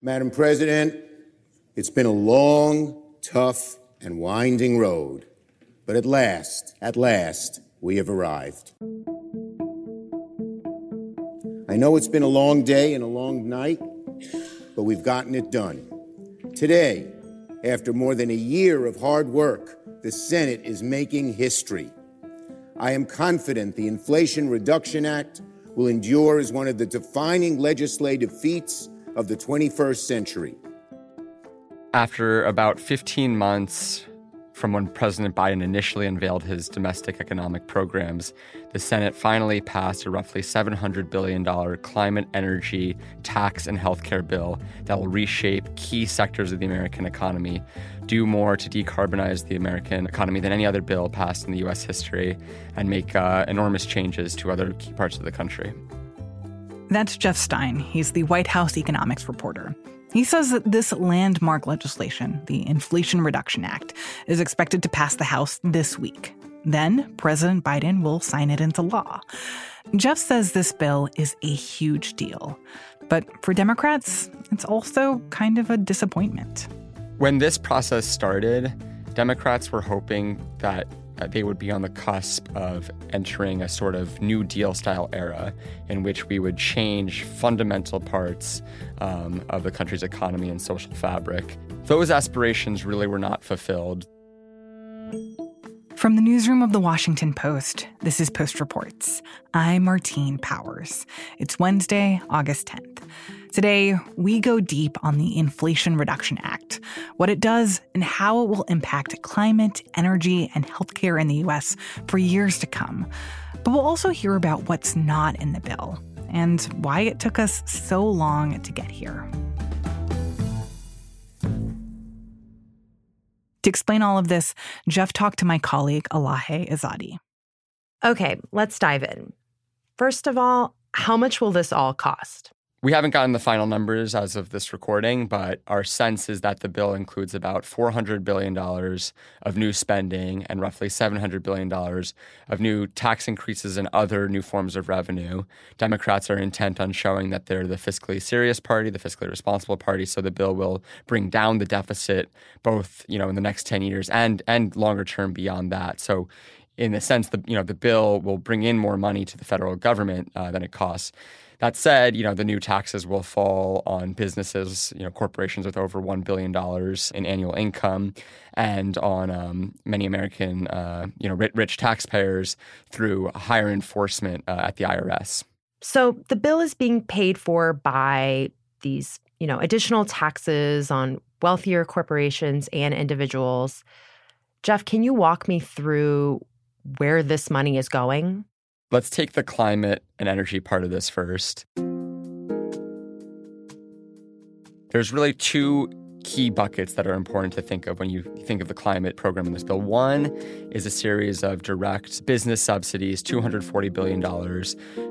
Madam President, it's been a long, tough, and winding road, but at last, at last, we have arrived. I know it's been a long day and a long night, but we've gotten it done. Today, after more than a year of hard work, the Senate is making history. I am confident the Inflation Reduction Act will endure as one of the defining legislative feats of the 21st century. After about 15 months from when President Biden initially unveiled his domestic economic programs, the Senate finally passed a roughly $700 billion climate, energy, tax, and healthcare bill that will reshape key sectors of the American economy, do more to decarbonize the American economy than any other bill passed in the U.S. history, and make uh, enormous changes to other key parts of the country. That's Jeff Stein. He's the White House economics reporter. He says that this landmark legislation, the Inflation Reduction Act, is expected to pass the House this week. Then President Biden will sign it into law. Jeff says this bill is a huge deal. But for Democrats, it's also kind of a disappointment. When this process started, Democrats were hoping that they would be on the cusp of entering a sort of New Deal style era in which we would change fundamental parts um, of the country's economy and social fabric. Those aspirations really were not fulfilled. From the newsroom of the Washington Post, this is Post Reports. I'm Martine Powers. It's Wednesday, August 10th. Today, we go deep on the Inflation Reduction Act, what it does, and how it will impact climate, energy, and healthcare in the U.S. for years to come. But we'll also hear about what's not in the bill and why it took us so long to get here. To explain all of this, Jeff talked to my colleague Elahe Izadi. Okay, let's dive in. First of all, how much will this all cost? We haven't gotten the final numbers as of this recording, but our sense is that the bill includes about $400 billion of new spending and roughly $700 billion of new tax increases and other new forms of revenue. Democrats are intent on showing that they're the fiscally serious party, the fiscally responsible party, so the bill will bring down the deficit both, you know, in the next 10 years and and longer term beyond that. So in the sense the you know the bill will bring in more money to the federal government uh, than it costs. That said, you know, the new taxes will fall on businesses, you know, corporations with over $1 billion in annual income and on um, many American, uh, you know, rich, taxpayers through higher enforcement uh, at the IRS. So the bill is being paid for by these, you know, additional taxes on wealthier corporations and individuals. Jeff, can you walk me through where this money is going? Let's take the climate and energy part of this first. There's really two key buckets that are important to think of when you think of the climate program in this bill. One is a series of direct business subsidies, $240 billion,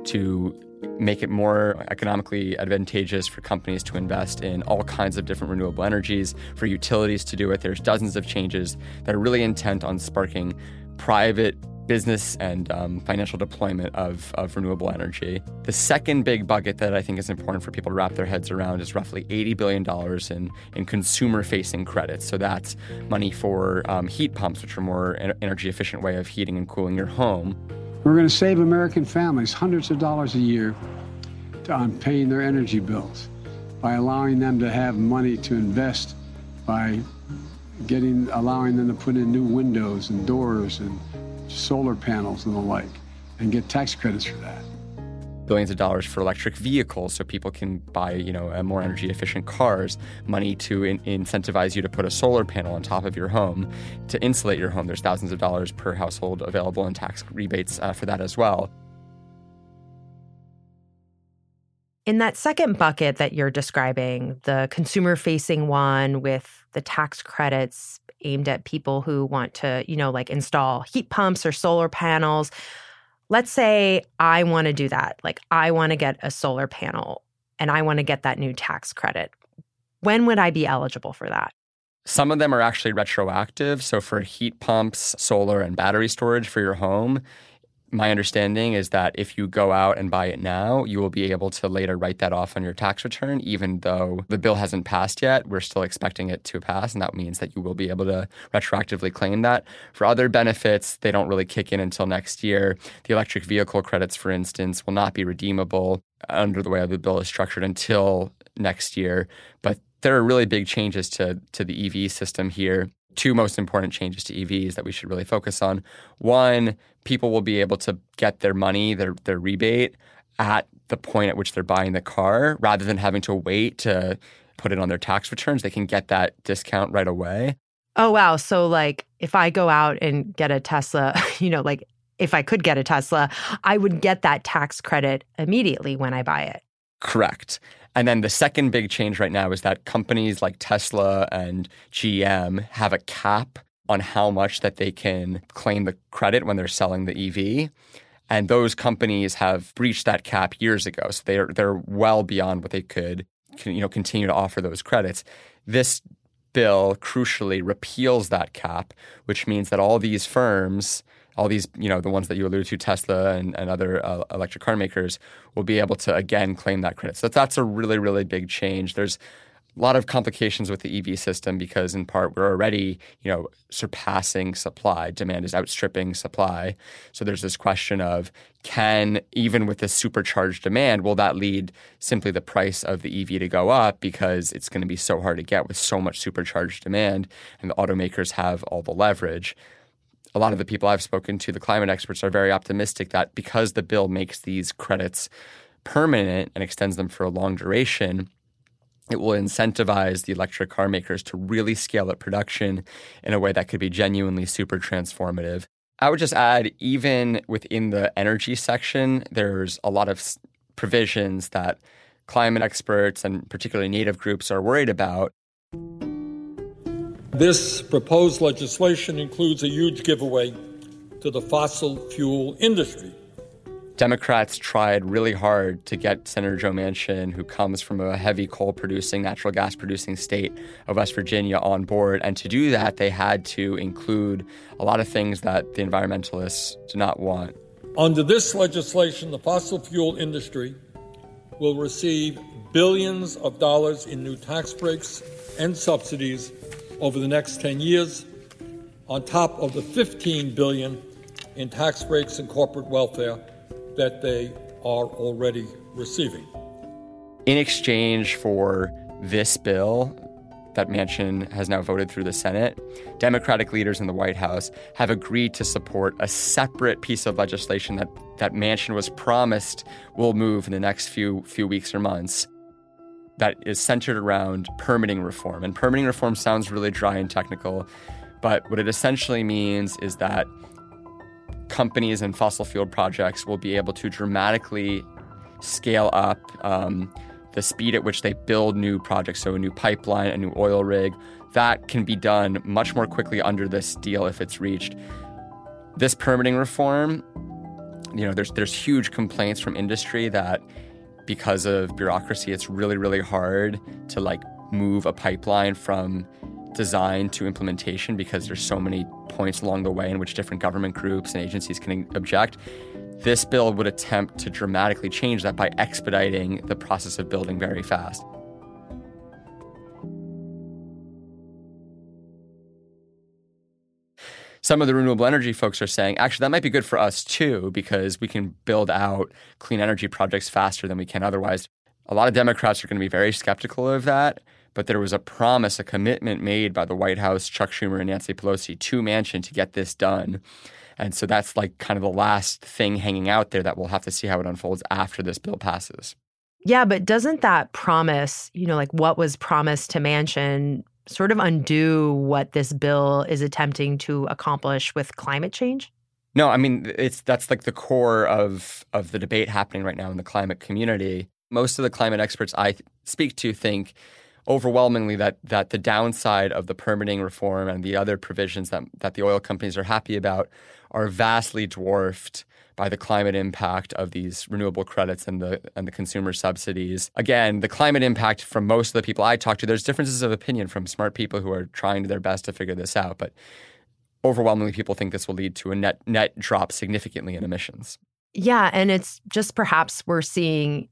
to make it more economically advantageous for companies to invest in all kinds of different renewable energies, for utilities to do it. There's dozens of changes that are really intent on sparking private business and um, financial deployment of, of renewable energy. The second big bucket that I think is important for people to wrap their heads around is roughly $80 billion in, in consumer facing credits. So that's money for um, heat pumps, which are more energy efficient way of heating and cooling your home. We're going to save American families hundreds of dollars a year on paying their energy bills by allowing them to have money to invest by getting allowing them to put in new windows and doors and solar panels and the like, and get tax credits for that. Billions of dollars for electric vehicles, so people can buy, you know, more energy efficient cars. Money to in- incentivize you to put a solar panel on top of your home to insulate your home. There's thousands of dollars per household available in tax rebates uh, for that as well. In that second bucket that you're describing, the consumer facing one with the tax credits aimed at people who want to, you know, like install heat pumps or solar panels. Let's say I want to do that. Like I want to get a solar panel and I want to get that new tax credit. When would I be eligible for that? Some of them are actually retroactive. So for heat pumps, solar, and battery storage for your home, my understanding is that if you go out and buy it now, you will be able to later write that off on your tax return, even though the bill hasn't passed yet. We're still expecting it to pass, and that means that you will be able to retroactively claim that. For other benefits, they don't really kick in until next year. The electric vehicle credits, for instance, will not be redeemable under the way the bill is structured until next year. But there are really big changes to, to the EV system here two most important changes to EVs that we should really focus on. One, people will be able to get their money, their their rebate at the point at which they're buying the car rather than having to wait to put it on their tax returns. They can get that discount right away. Oh wow, so like if I go out and get a Tesla, you know, like if I could get a Tesla, I would get that tax credit immediately when I buy it. Correct. And then the second big change right now is that companies like Tesla and GM have a cap on how much that they can claim the credit when they're selling the EV. And those companies have breached that cap years ago. So they're they're well beyond what they could you know continue to offer those credits. This bill crucially repeals that cap, which means that all these firms all these, you know, the ones that you alluded to, Tesla and, and other uh, electric car makers, will be able to again claim that credit. So that's a really, really big change. There's a lot of complications with the EV system because, in part, we're already, you know, surpassing supply. Demand is outstripping supply. So there's this question of can, even with this supercharged demand, will that lead simply the price of the EV to go up because it's going to be so hard to get with so much supercharged demand, and the automakers have all the leverage a lot of the people I've spoken to, the climate experts, are very optimistic that because the bill makes these credits permanent and extends them for a long duration, it will incentivize the electric car makers to really scale up production in a way that could be genuinely super transformative. I would just add, even within the energy section, there's a lot of provisions that climate experts and particularly native groups are worried about. This proposed legislation includes a huge giveaway to the fossil fuel industry. Democrats tried really hard to get Senator Joe Manchin, who comes from a heavy coal producing, natural gas producing state of West Virginia, on board. And to do that, they had to include a lot of things that the environmentalists do not want. Under this legislation, the fossil fuel industry will receive billions of dollars in new tax breaks and subsidies over the next 10 years, on top of the 15 billion in tax breaks and corporate welfare that they are already receiving. In exchange for this bill that Manchin has now voted through the Senate, Democratic leaders in the White House have agreed to support a separate piece of legislation that, that Manchin was promised will move in the next few few weeks or months that is centered around permitting reform. And permitting reform sounds really dry and technical, but what it essentially means is that companies and fossil fuel projects will be able to dramatically scale up um, the speed at which they build new projects. So, a new pipeline, a new oil rig, that can be done much more quickly under this deal if it's reached. This permitting reform, you know, there's there's huge complaints from industry that because of bureaucracy, it's really, really hard to like move a pipeline from design to implementation because there's so many points along the way in which different government groups and agencies can object. This bill would attempt to dramatically change that by expediting the process of building very fast. Some of the renewable energy folks are saying, actually, that might be good for us too, because we can build out clean energy projects faster than we can otherwise. A lot of Democrats are going to be very skeptical of that. But there was a promise, a commitment made by the White House, Chuck Schumer and Nancy Pelosi to Manchin to get this done. And so that's like kind of the last thing hanging out there that we'll have to see how it unfolds after this bill passes. Yeah, but doesn't that promise, you know, like what was promised to Manchin sort of undo what this bill is attempting to accomplish with climate change? No, I mean it's that's like the core of of the debate happening right now in the climate community. Most of the climate experts I speak to think overwhelmingly that that the downside of the permitting reform and the other provisions that that the oil companies are happy about are vastly dwarfed by the climate impact of these renewable credits and the and the consumer subsidies. Again, the climate impact from most of the people I talk to, there's differences of opinion from smart people who are trying their best to figure this out, but overwhelmingly people think this will lead to a net net drop significantly in emissions. Yeah, and it's just perhaps we're seeing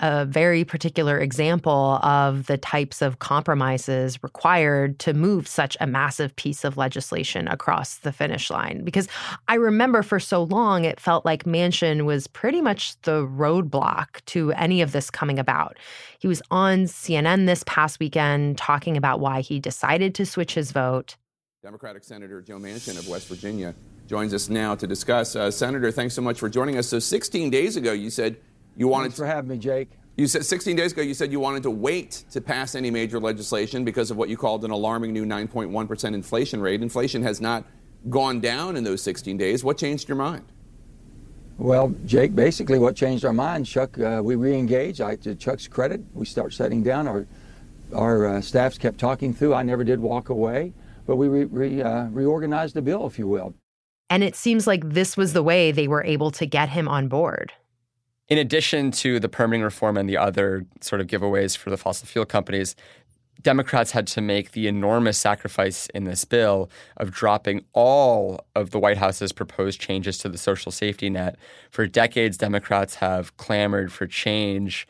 a very particular example of the types of compromises required to move such a massive piece of legislation across the finish line. Because I remember for so long, it felt like Manchin was pretty much the roadblock to any of this coming about. He was on CNN this past weekend talking about why he decided to switch his vote. Democratic Senator Joe Manchin of West Virginia joins us now to discuss. Uh, Senator, thanks so much for joining us. So, 16 days ago, you said you wanted Thanks for having me, Jake. You said 16 days ago you said you wanted to wait to pass any major legislation because of what you called an alarming new 9.1% inflation rate. Inflation has not gone down in those 16 days. What changed your mind? Well, Jake, basically what changed our mind, Chuck, uh, we re-engaged. I, to Chuck's credit, we start setting down. Our, our uh, staffs kept talking through. I never did walk away, but we re, re, uh, reorganized the bill, if you will. And it seems like this was the way they were able to get him on board in addition to the permitting reform and the other sort of giveaways for the fossil fuel companies, Democrats had to make the enormous sacrifice in this bill of dropping all of the White House's proposed changes to the social safety net. For decades, Democrats have clamored for change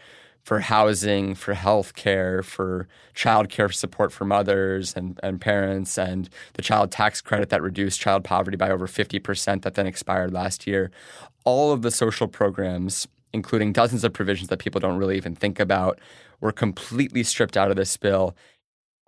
for housing, for health care, for child care support for mothers and, and parents, and the child tax credit that reduced child poverty by over 50% that then expired last year. All of the social programs including dozens of provisions that people don't really even think about, were completely stripped out of this bill.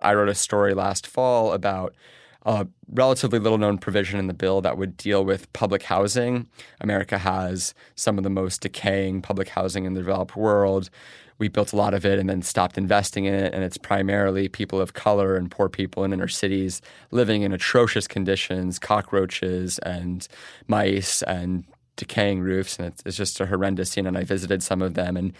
I wrote a story last fall about a relatively little known provision in the bill that would deal with public housing. America has some of the most decaying public housing in the developed world. We built a lot of it and then stopped investing in it. And it's primarily people of color and poor people in inner cities living in atrocious conditions, cockroaches and mice and decaying roofs, and it's, it's just a horrendous scene. And I visited some of them, and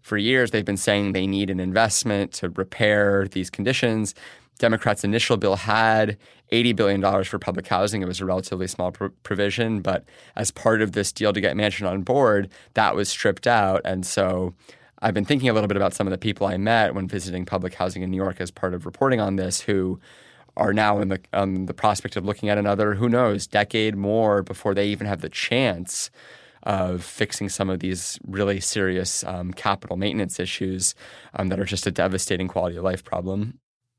for years they've been saying they need an investment to repair these conditions. Democrats' initial bill had $80 billion for public housing. It was a relatively small provision, but as part of this deal to get Manchin on board, that was stripped out. And so I've been thinking a little bit about some of the people I met when visiting public housing in New York as part of reporting on this who are now in the um, the prospect of looking at another who knows decade more before they even have the chance of fixing some of these really serious um, capital maintenance issues um, that are just a devastating quality of life problem.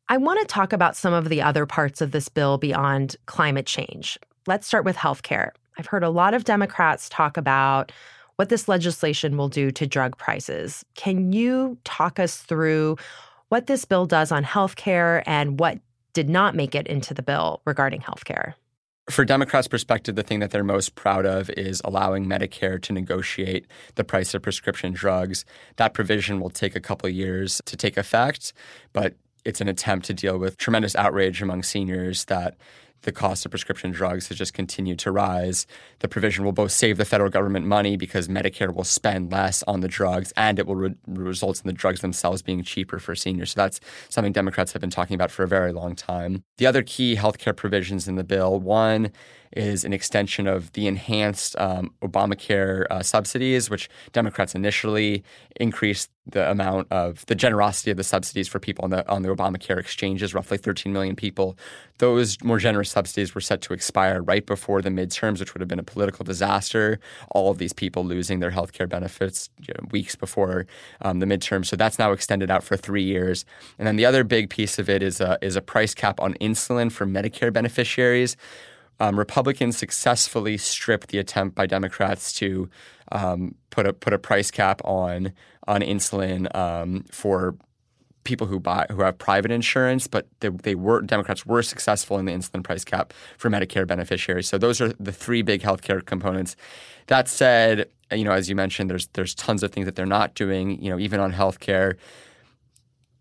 I want to talk about some of the other parts of this bill beyond climate change. Let's start with healthcare. I've heard a lot of Democrats talk about what this legislation will do to drug prices. Can you talk us through what this bill does on healthcare and what did not make it into the bill regarding health care. For Democrats' perspective, the thing that they're most proud of is allowing Medicare to negotiate the price of prescription drugs. That provision will take a couple years to take effect, but it's an attempt to deal with tremendous outrage among seniors that the cost of prescription drugs has just continued to rise. The provision will both save the federal government money because Medicare will spend less on the drugs and it will re- result in the drugs themselves being cheaper for seniors. So that's something Democrats have been talking about for a very long time. The other key healthcare provisions in the bill one is an extension of the enhanced um, Obamacare uh, subsidies, which Democrats initially increased the amount of the generosity of the subsidies for people on the on the Obamacare exchanges, roughly 13 million people. Those more generous subsidies were set to expire right before the midterms, which would have been a political disaster. All of these people losing their health care benefits you know, weeks before um, the midterms. So that's now extended out for three years. And then the other big piece of it is a, is a price cap on insulin for Medicare beneficiaries um, Republicans successfully stripped the attempt by Democrats to um, put a put a price cap on on insulin um, for people who buy who have private insurance, but they, they, were Democrats were successful in the insulin price cap for Medicare beneficiaries. So those are the three big healthcare components. That said, you know, as you mentioned, there's there's tons of things that they're not doing. You know, even on healthcare.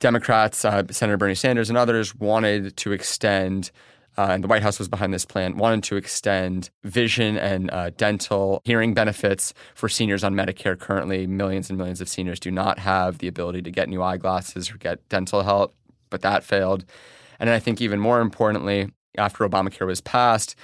Democrats, uh, Senator Bernie Sanders, and others wanted to extend uh, and the White House was behind this plan, wanted to extend vision and uh, dental hearing benefits for seniors on Medicare. Currently, millions and millions of seniors do not have the ability to get new eyeglasses or get dental help, but that failed. And I think even more importantly, after Obamacare was passed,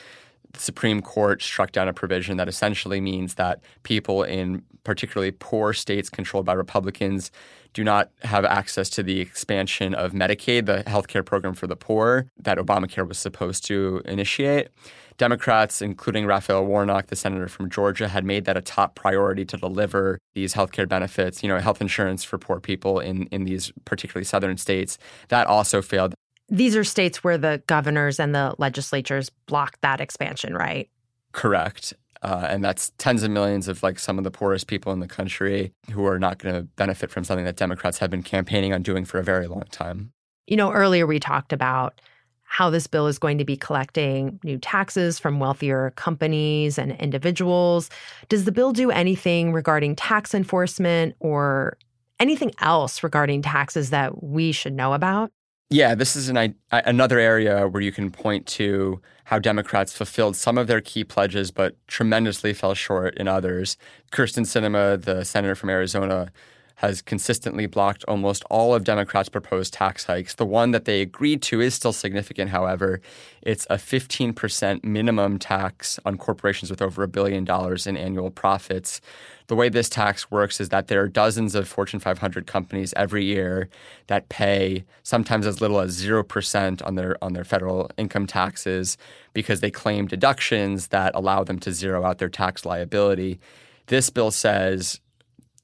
the Supreme Court struck down a provision that essentially means that people in particularly poor states controlled by Republicans do not have access to the expansion of Medicaid, the healthcare program for the poor that Obamacare was supposed to initiate. Democrats, including Raphael Warnock, the senator from Georgia, had made that a top priority to deliver these healthcare benefits, you know, health insurance for poor people in, in these particularly southern states. That also failed. These are states where the governors and the legislatures blocked that expansion, right? Correct. Uh, and that's tens of millions of like some of the poorest people in the country who are not going to benefit from something that Democrats have been campaigning on doing for a very long time. You know, earlier we talked about how this bill is going to be collecting new taxes from wealthier companies and individuals. Does the bill do anything regarding tax enforcement or anything else regarding taxes that we should know about? Yeah, this is an, another area where you can point to how Democrats fulfilled some of their key pledges, but tremendously fell short in others. Kyrsten Sinema, the senator from Arizona, has consistently blocked almost all of Democrats' proposed tax hikes. The one that they agreed to is still significant, however. It's a 15% minimum tax on corporations with over a billion dollars in annual profits. The way this tax works is that there are dozens of Fortune 500 companies every year that pay sometimes as little as 0% on their on their federal income taxes because they claim deductions that allow them to zero out their tax liability. This bill says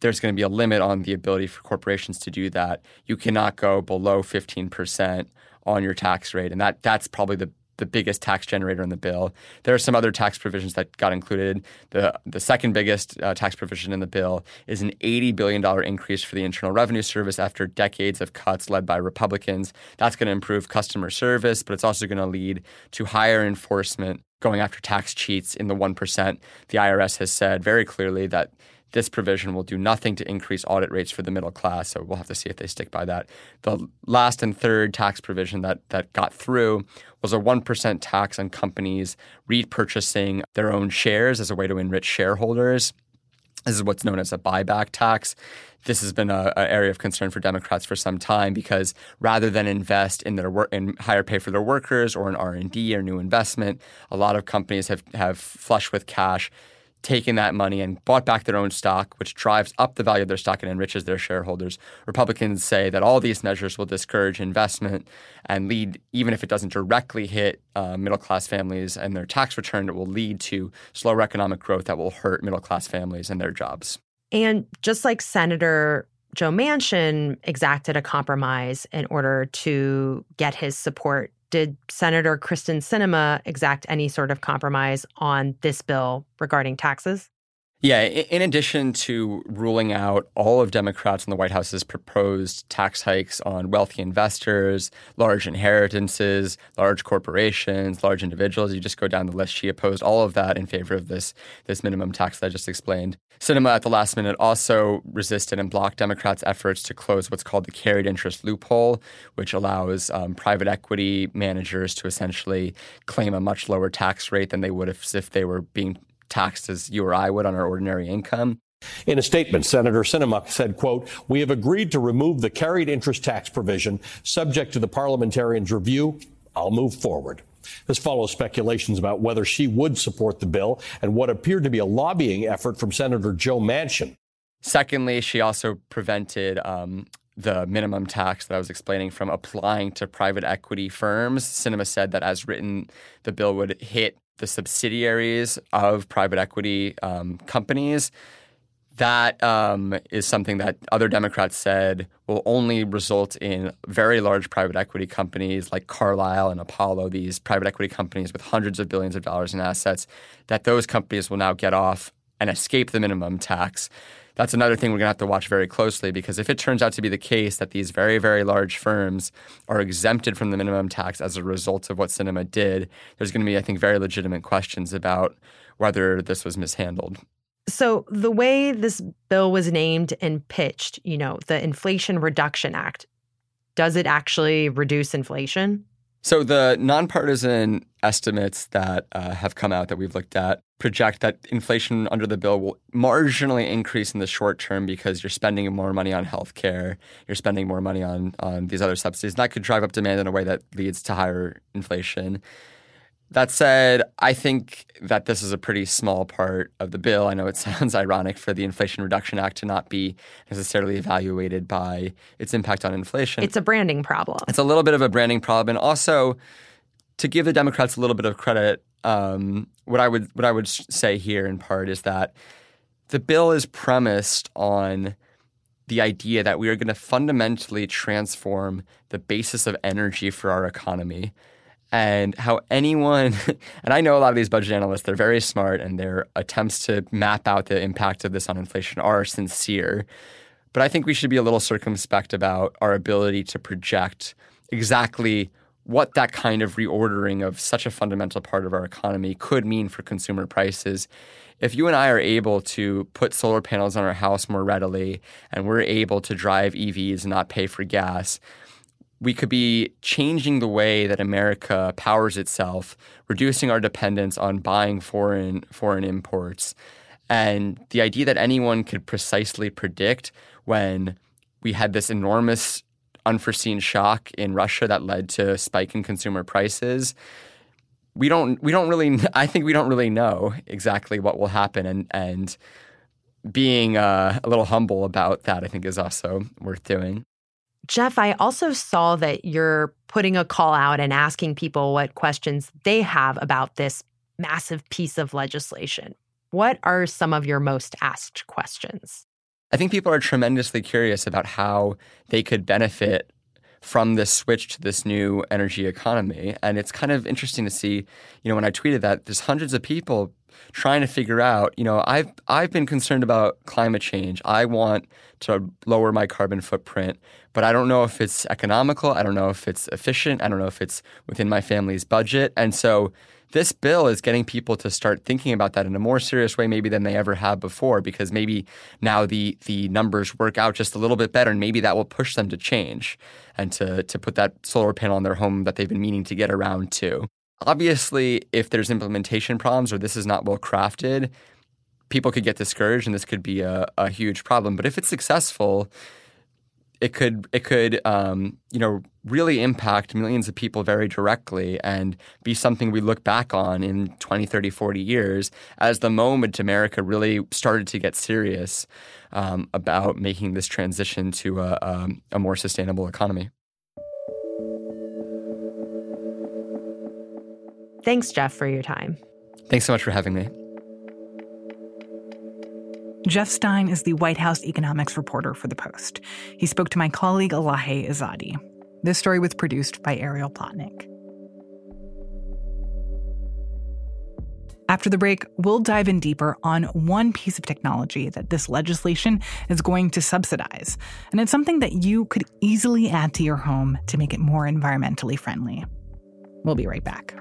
there's going to be a limit on the ability for corporations to do that. You cannot go below 15% on your tax rate. And that that's probably the the biggest tax generator in the bill. There are some other tax provisions that got included. The the second biggest uh, tax provision in the bill is an $80 billion increase for the Internal Revenue Service after decades of cuts led by Republicans. That's going to improve customer service, but it's also going to lead to higher enforcement going after tax cheats in the 1%. The IRS has said very clearly that this provision will do nothing to increase audit rates for the middle class, so we'll have to see if they stick by that. The last and third tax provision that that got through was a 1% tax on companies repurchasing their own shares as a way to enrich shareholders. This is what's known as a buyback tax. This has been an area of concern for Democrats for some time because rather than invest in their work in higher pay for their workers or in R and D or new investment, a lot of companies have have flush with cash taken that money and bought back their own stock, which drives up the value of their stock and enriches their shareholders. Republicans say that all these measures will discourage investment and lead, even if it doesn't directly hit uh, middle class families and their tax return, it will lead to slower economic growth that will hurt middle class families and their jobs. And just like Senator Joe Manchin exacted a compromise in order to get his support did Senator Kristen Sinema exact any sort of compromise on this bill regarding taxes? Yeah, in addition to ruling out all of Democrats in the White House's proposed tax hikes on wealthy investors, large inheritances, large corporations, large individuals, you just go down the list. She opposed all of that in favor of this, this minimum tax that I just explained. Sinema at the last minute also resisted and blocked Democrats' efforts to close what's called the carried interest loophole, which allows um, private equity managers to essentially claim a much lower tax rate than they would if, if they were being taxed as you or I would on our ordinary income. In a statement, Senator Sinema said, quote, we have agreed to remove the carried interest tax provision subject to the parliamentarians' review. I'll move forward. This follows speculations about whether she would support the bill and what appeared to be a lobbying effort from Senator Joe Manchin. Secondly, she also prevented um, the minimum tax that I was explaining from applying to private equity firms. Sinema said that as written, the bill would hit the subsidiaries of private equity um, companies. That um, is something that other Democrats said will only result in very large private equity companies like Carlyle and Apollo, these private equity companies with hundreds of billions of dollars in assets, that those companies will now get off and escape the minimum tax that's another thing we're going to have to watch very closely because if it turns out to be the case that these very, very large firms are exempted from the minimum tax as a result of what Sinema did, there's going to be, I think, very legitimate questions about whether this was mishandled. So, the way this bill was named and pitched, you know, the Inflation Reduction Act, does it actually reduce inflation? So the nonpartisan estimates that uh, have come out that we've looked at project that inflation under the bill will marginally increase in the short term because you're spending more money on healthcare, you're spending more money on on these other subsidies, and that could drive up demand in a way that leads to higher inflation. That said, I think that this is a pretty small part of the bill. I know it sounds ironic for the Inflation Reduction Act to not be necessarily evaluated by its impact on inflation. It's a branding problem. It's a little bit of a branding problem. And also, to give the Democrats a little bit of credit, um, what I would what I would say here in part is that the bill is premised on the idea that we are going to fundamentally transform the basis of energy for our economy and how anyone and I know a lot of these budget analysts they're very smart and their attempts to map out the impact of this on inflation are sincere but I think we should be a little circumspect about our ability to project exactly what that kind of reordering of such a fundamental part of our economy could mean for consumer prices. If you and I are able to put solar panels on our house more readily and we're able to drive EVs and not pay for gas, we could be changing the way that America powers itself, reducing our dependence on buying foreign foreign imports. And the idea that anyone could precisely predict when we had this enormous unforeseen shock in Russia that led to a spike in consumer prices. We don't we don't really I think we don't really know exactly what will happen and and being uh, a little humble about that I think is also worth doing. Jeff, I also saw that you're putting a call out and asking people what questions they have about this massive piece of legislation. What are some of your most asked questions? I think people are tremendously curious about how they could benefit from this switch to this new energy economy. And it's kind of interesting to see, you know, when I tweeted that, there's hundreds of people trying to figure out, you know, I've I've been concerned about climate change. I want to lower my carbon footprint, but I don't know if it's economical, I don't know if it's efficient, I don't know if it's within my family's budget. And so this bill is getting people to start thinking about that in a more serious way maybe than they ever have before because maybe now the the numbers work out just a little bit better and maybe that will push them to change and to to put that solar panel on their home that they've been meaning to get around to. Obviously, if there's implementation problems or this is not well crafted, people could get discouraged and this could be a, a huge problem. But if it's successful, it could it could um, you know really impact millions of people very directly and be something we look back on in 20 30 40 years as the moment america really started to get serious um, about making this transition to a, a, a more sustainable economy thanks jeff for your time thanks so much for having me Jeff Stein is the White House economics reporter for The Post. He spoke to my colleague Elahe Izadi. This story was produced by Ariel Plotnick. After the break, we'll dive in deeper on one piece of technology that this legislation is going to subsidize. And it's something that you could easily add to your home to make it more environmentally friendly. We'll be right back.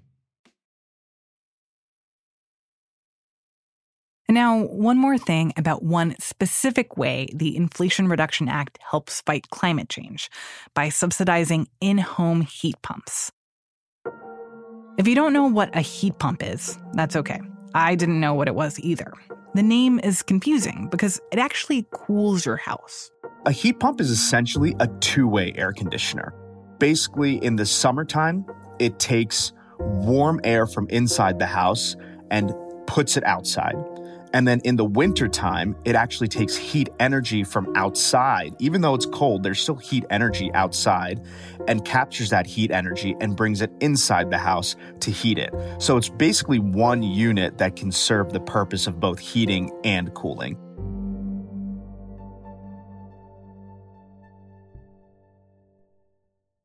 Now, one more thing about one specific way the Inflation Reduction Act helps fight climate change by subsidizing in home heat pumps. If you don't know what a heat pump is, that's okay. I didn't know what it was either. The name is confusing because it actually cools your house. A heat pump is essentially a two way air conditioner. Basically, in the summertime, it takes warm air from inside the house and puts it outside. And then in the wintertime, it actually takes heat energy from outside. Even though it's cold, there's still heat energy outside and captures that heat energy and brings it inside the house to heat it. So it's basically one unit that can serve the purpose of both heating and cooling.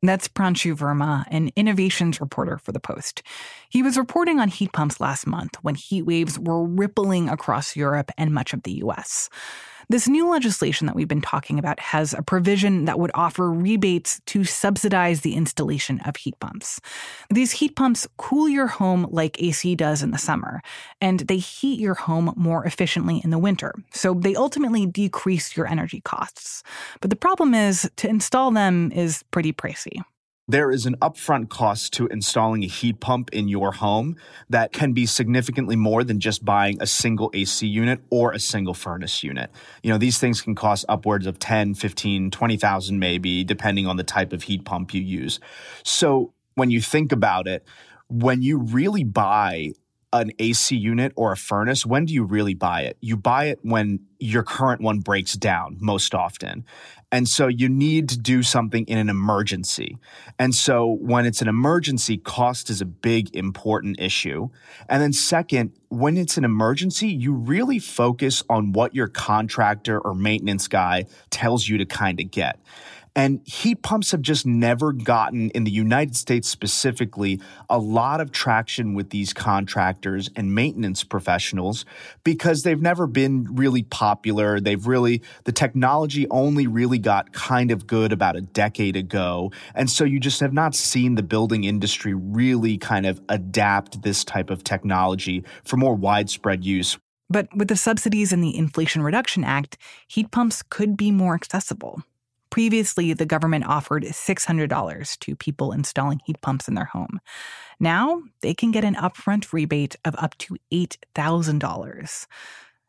That's Pranshu Verma, an innovations reporter for The Post. He was reporting on heat pumps last month when heat waves were rippling across Europe and much of the US. This new legislation that we've been talking about has a provision that would offer rebates to subsidize the installation of heat pumps. These heat pumps cool your home like AC does in the summer, and they heat your home more efficiently in the winter. So they ultimately decrease your energy costs. But the problem is to install them is pretty pricey there is an upfront cost to installing a heat pump in your home that can be significantly more than just buying a single AC unit or a single furnace unit. You know, these things can cost upwards of 10, 15, 20,000 maybe depending on the type of heat pump you use. So, when you think about it, when you really buy an AC unit or a furnace, when do you really buy it? You buy it when your current one breaks down most often. And so you need to do something in an emergency. And so when it's an emergency, cost is a big important issue. And then second, when it's an emergency, you really focus on what your contractor or maintenance guy tells you to kind of get. And heat pumps have just never gotten, in the United States specifically, a lot of traction with these contractors and maintenance professionals because they've never been really popular. They've really, the technology only really got kind of good about a decade ago. And so you just have not seen the building industry really kind of adapt this type of technology for more widespread use. But with the subsidies in the Inflation Reduction Act, heat pumps could be more accessible. Previously, the government offered $600 to people installing heat pumps in their home. Now, they can get an upfront rebate of up to $8,000.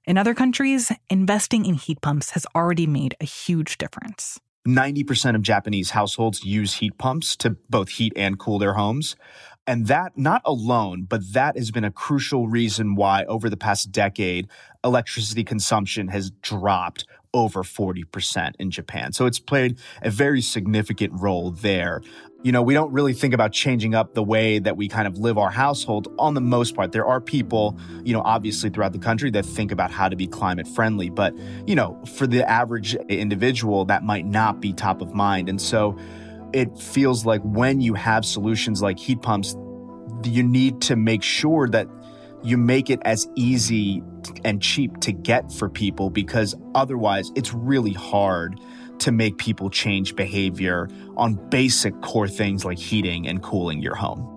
In other countries, investing in heat pumps has already made a huge difference. 90% of Japanese households use heat pumps to both heat and cool their homes. And that, not alone, but that has been a crucial reason why over the past decade, electricity consumption has dropped over 40% in Japan. So it's played a very significant role there. You know, we don't really think about changing up the way that we kind of live our household on the most part. There are people, you know, obviously throughout the country that think about how to be climate friendly, but, you know, for the average individual, that might not be top of mind. And so it feels like when you have solutions like heat pumps, you need to make sure that you make it as easy and cheap to get for people because otherwise it's really hard to make people change behavior on basic core things like heating and cooling your home.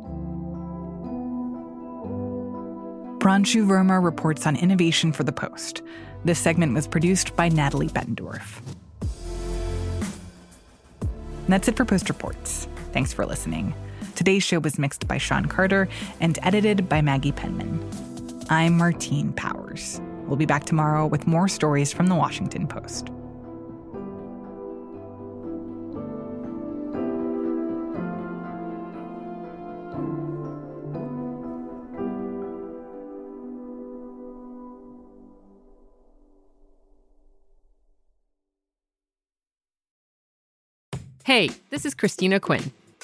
Pranshu Verma reports on innovation for The Post. This segment was produced by Natalie Bettendorf. that's it for Post Reports. Thanks for listening. Today's show was mixed by Sean Carter and edited by Maggie Penman. I'm Martine Powers. We'll be back tomorrow with more stories from the Washington Post. Hey, this is Christina Quinn.